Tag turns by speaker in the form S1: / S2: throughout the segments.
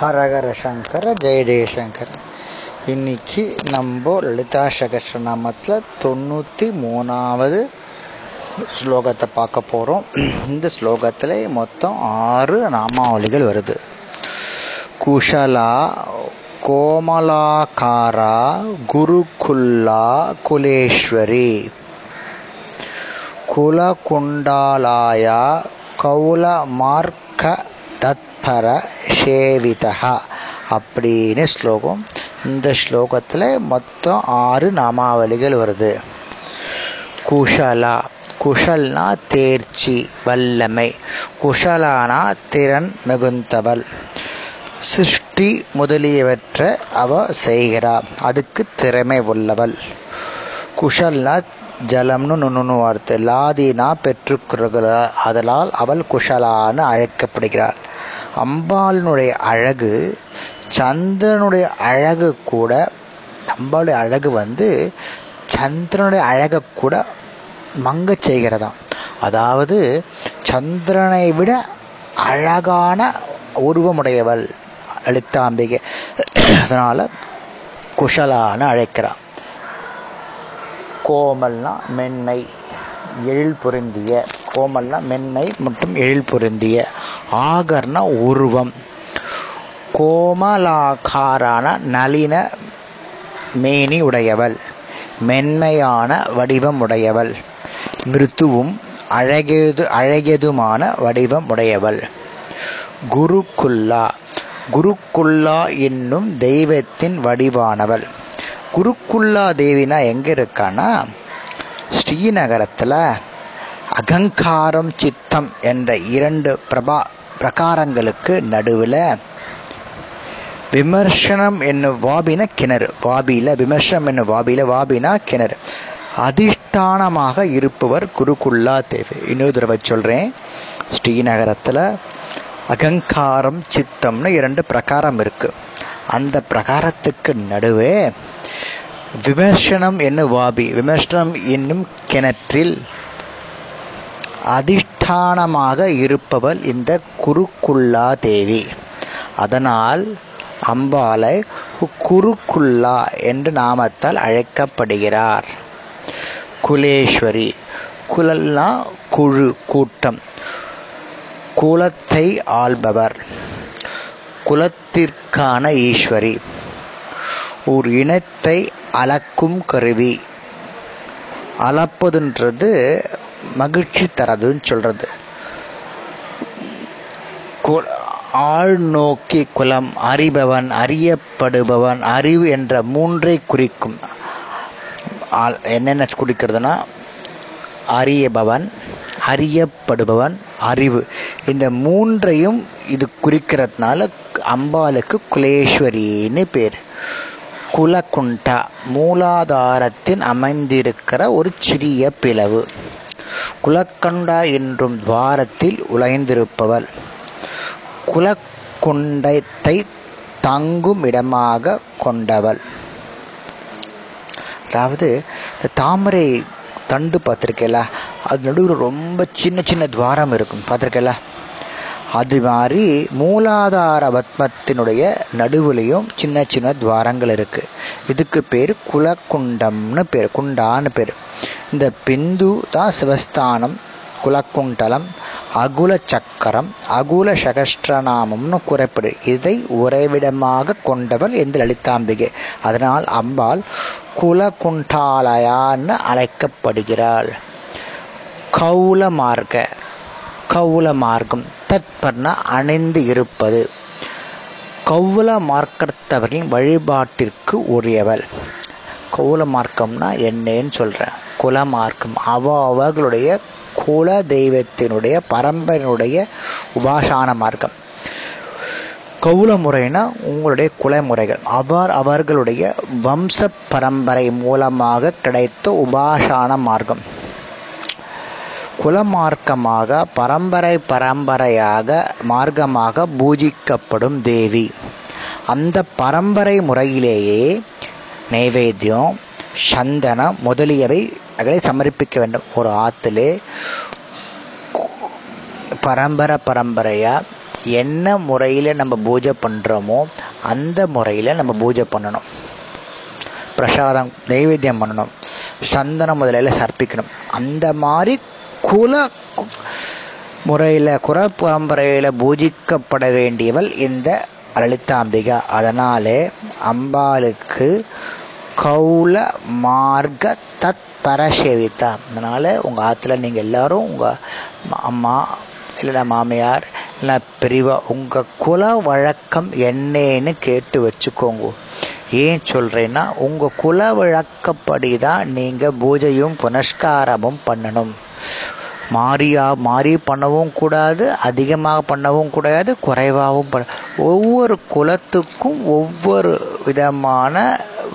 S1: ஹரஹர சங்கர ஜெய ஜெயசங்கர் இன்னைக்கு நம்ம லலிதா சகசிரநாமத்தில் தொண்ணூற்றி மூணாவது ஸ்லோகத்தை பார்க்க போகிறோம் இந்த ஸ்லோகத்தில் மொத்தம் ஆறு நாமாவளிகள் வருது. குஷலா கோமலாகாரா குருகுல்லா குலேஸ்வரி. குலகுண்டாலாயா கௌலமார்க்க தத்பர சேவிதா அப்படின்னு ஸ்லோகம். இந்த ஸ்லோகத்தில் மொத்தம் ஆறு நாமாவளிகள் வருது. குஷலா. குஷல்னா தேர்ச்சி வல்லமை. குஷலானா திறன் மிகுந்தவள். சிருஷ்டி முதலியவற்றை அவ செய்கிறாள் அதுக்கு திறமை உள்ளவள். குஷல்னா ஜலம்னு நுண்ணுன்னு வார்த்தை. லாதினா பெற்றுக்கிறாள் அதனால் அவள் குஷலான்னு அழைக்கப்படுகிறாள். அம்பாளினுடைய அழகு சந்திரனுடைய அழகு கூட அம்பாளுடைய அழகு வந்து சந்திரனுடைய அழகை கூட மங்க செய்கிறதாம். அதாவது சந்திரனை விட அழகான உருவமுடையவள் அழுத்தாம்பிகை. அதனால் குஷலான்னு அழைக்கிறான். கோமல்னா மென்மை எழில் பொருந்திய கோமல்னா மென்மை மற்றும் எழில் பொருந்திய. ஆகர்னா உருவம். கோமலாகாரான நளின மேனி உடையவள். மென்மையான வடிவம் உடையவள். மிருத்துவும் அழகியது அழகியதுமான வடிவம் உடையவள். குருக்குல்லா குருக்குல்லா என்னும் தெய்வத்தின் வடிவானவள். குருக்குல்லா தேவினா எங்கே இருக்கான்னா ஸ்ரீநகரத்தில் அகங்காரம் சித்தம் என்ற இரண்டு பிரபா பிரகாரங்களுக்கு நடுவில் விமர்சனம் என்னும் வாபின கிணறு. வாபியில் விமர்சனம் என்னும் வாபியில் வாபினா கிணறு. அதிஷ்டானமாக இருப்பவர் குருகுல்லா தேவி. இன்னொரு தடவை சொல்கிறேன் ஸ்ரீநகரத்தில் அகங்காரம் சித்தம்னு இரண்டு பிரகாரம் இருக்குது அந்த பிரகாரத்துக்கு நடுவே விமர்சனம் என்னும் வாபி விமர்சனம் என்னும் கிணற்றில் அதிஷ்டானமாக இருப்பவள் இந்த குருக்குல்லா தேவி. அதனால் அம்பாலை குருக்குல்லா என்ற நாமத்தால் அழைக்கப்படுகிறார். குலேஸ்வரி குலல்னா குழு கூட்டம் குலத்தை ஆள்பவர் குலத்திற்கான ஈஸ்வரி ஒரு இனத்தை அளக்கும் கருவி. அளப்பதுன்றது மகிழ்ச்சி தரதுன்னு சொல்றது. ஆள் நோக்கி குலம் அறிபவன் அறியப்படுபவன் அறிவு என்ற மூன்றை குறிக்கும். என்னென்ன குறிக்கிறதுனா அறியபவன் அறியப்படுபவன் அறிவு. இந்த மூன்றையும் இது குறிக்கிறதுனால அம்பாளுக்கு குலேஸ்வரின்னு பேர். குலகுண்டா மூலாதாரத்தின் அமைந்திருக்கிற ஒரு சிறிய பிளவு. குலக்கண்டா என்றும் துவாரத்தில் உலைந்திருப்பவள் குலக்குண்டத்தை தங்கும் இடமாக கொண்டவள் அதாவது தாமரை தண்டு பார்த்துருக்கேல அது நடுவில் ரொம்ப சின்ன சின்ன துவாரம் இருக்கும் பார்த்துருக்கேல அது மாதிரி மூலாதார பத்மத்தினுடைய நடுவுலையும் சின்ன சின்ன துவாரங்கள் இருக்குது இதுக்கு பேர் குலக்குண்டம்னு பேர் குண்டான்னு பேர். இந்த பிந்து தான் சிவஸ்தானம் குலக்குண்டலம் அகுல சக்கரம் அகுல சகஸ்திரநாமம்னு கூறப்படு. இதை உறைவிடமாக கொண்டவர் இந்த லலிதாம்பிகை. அதனால் அம்பாள் குலகுண்டாலயான்னு அழைக்கப்படுகிறாள். கௌல மார்க்க கௌல மார்க்கம். தத்பர்னா அணிந்து இருப்பது. கௌல மார்க்கத்தவர்களின் வழிபாட்டிற்கு உரியவள். கௌல மார்க்கம்னா என்னன்னு சொல்கிறேன் குலமார்க்கம். அவ அவர்களுடைய குல தெய்வத்தினுடைய பரம்பரையினுடைய உபாசான மார்க்கம். கௌல முறைனா உங்களுடைய குலமுறைகள். அவர் அவர்களுடைய வம்ச பரம்பரை மூலமாக கிடைத்த உபாசான மார்க்கம். குலமார்க்கமாக பரம்பரை பரம்பரையாக மார்க்கமாக பூஜிக்கப்படும் தேவி. அந்த பரம்பரை முறையிலேயே நைவேத்தியம் சந்தனம் முதலியவை அகளை சமர்ப்பிக்க வேண்டும். ஒரு ஆற்றிலே பரம்பரை பரம்பரையாக என்ன முறையில் நம்ம பூஜை பண்ணுறோமோ அந்த முறையில் நம்ம பூஜை பண்ணணும். பிரசாதம் நைவேத்தியம் பண்ணணும். சந்தனம் முதலில் சர்ப்பிக்கணும். அந்த மாதிரி குல முறையில் குல பரம்பரையில் பூஜிக்கப்பட வேண்டியவள் இந்த லலிதாம்பிகா அதனாலே அம்பாளுக்கு கௌல மார்க்க தத் பரசேவிதா அதனால் உங்கள் ஆற்றுல நீங்கள் எல்லாரும் உங்கள் அம்மா இல்லைனா மாமியார் இல்லை பெரியவா உங்கள் குல வழக்கம் என்னன்னு கேட்டு வச்சுக்கோங்க. ஏன் சொல்கிறேன்னா உங்கள் குல வழக்கப்படி தான் நீங்கள் பூஜையும் புனஸ்காரமும் பண்ணணும். மாறியா மாறி பண்ணவும் கூடாது அதிகமாக பண்ணவும் கூடாது குறைவாகவும் பண்ண ஒவ்வொரு குலத்துக்கும் ஒவ்வொரு விதமான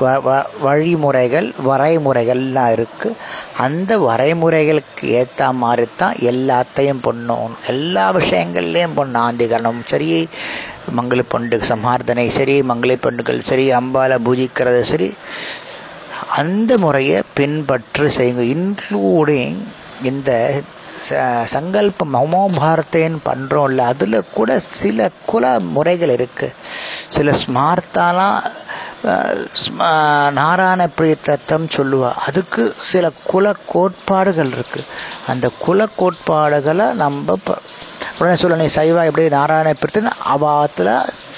S1: வ வ வழிமுறைகள் வரைமுறைகள்லாம் இருக்குது அந்த வரைமுறைகளுக்கு ஏற்ற மாதிரி தான் எல்லாத்தையும் பண்ணணும். எல்லா விஷயங்கள்லேயும் பண்ண ஆந்திகரணம் சரி மங்கள பண்டு சமார்த்தனை சரி மங்கள பண்டுகள் சரி அம்பாலை பூஜிக்கிறது சரி அந்த முறையை பின்பற்று செய்யுங்க. இன்க்ளூடிங் இந்த சங்கல்ப மமோபாரத்தைன்னு பண்ணுறோம்ல அதில் கூட சில குல முறைகள் இருக்குது சில ஸ்மார்த்தாலாம் நாராயண பிரியத்தம் சொல்லுவா. அதுக்கு சில குல கோட்பாடுகள் இருக்குது அந்த குல கோட்பாடுகளை நம்ம உடனே சொல்ல நீ சைவா எப்படி நாராயண பிரித்து அவாத்தில்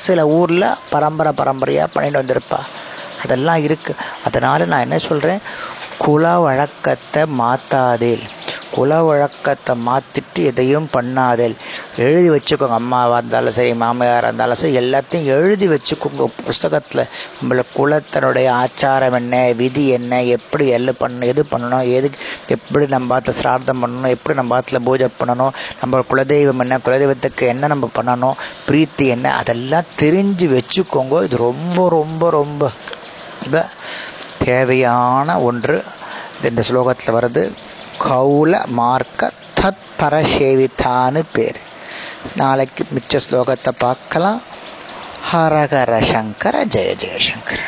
S1: சில ஊரில் பரம்பரை பரம்பரையாக பண்ணிட்டு வந்திருப்பா. அதெல்லாம் இருக்குது அதனால் நான் என்ன சொல்கிறேன் குல வழக்கத்தை மாற்றாதேல் குல வழக்கத்தை மாற்றிட்டு எதையும் பண்ணாதேல். எழுதி வச்சுக்கோங்க. அம்மாவாக இருந்தாலும் சரி மாமியாராக இருந்தாலும் சரி எல்லாத்தையும் எழுதி வச்சுக்கோங்க. புஸ்தகத்தில் நம்மள குலத்தினுடைய ஆச்சாரம் என்ன விதி என்ன எப்படி எல்லாம் பண்ணணும் எது பண்ணணும் எது எப்படி நம்ம பார்த்து சிரார்த்தம் பண்ணணும் எப்படி நம்ம பார்த்துல பூஜை பண்ணணும் நம்ம குலதெய்வம் என்ன குலதெய்வத்துக்கு என்ன நம்ம பண்ணணும் பிரீத்தி என்ன அதெல்லாம் தெரிஞ்சு வச்சுக்கோங்க. இது ரொம்ப ரொம்ப ரொம்ப தேவையான ஒன்று. இந்த ஸ்லோகத்தில் வருது கௌல மார்க்க தத் பரசேவிதான்னு பேர். நாளைக்கு மிச்ச ஸ்லோகத்தை பார்க்கலாம். ஹரஹர சங்கர ஜெய ஜெயசங்கர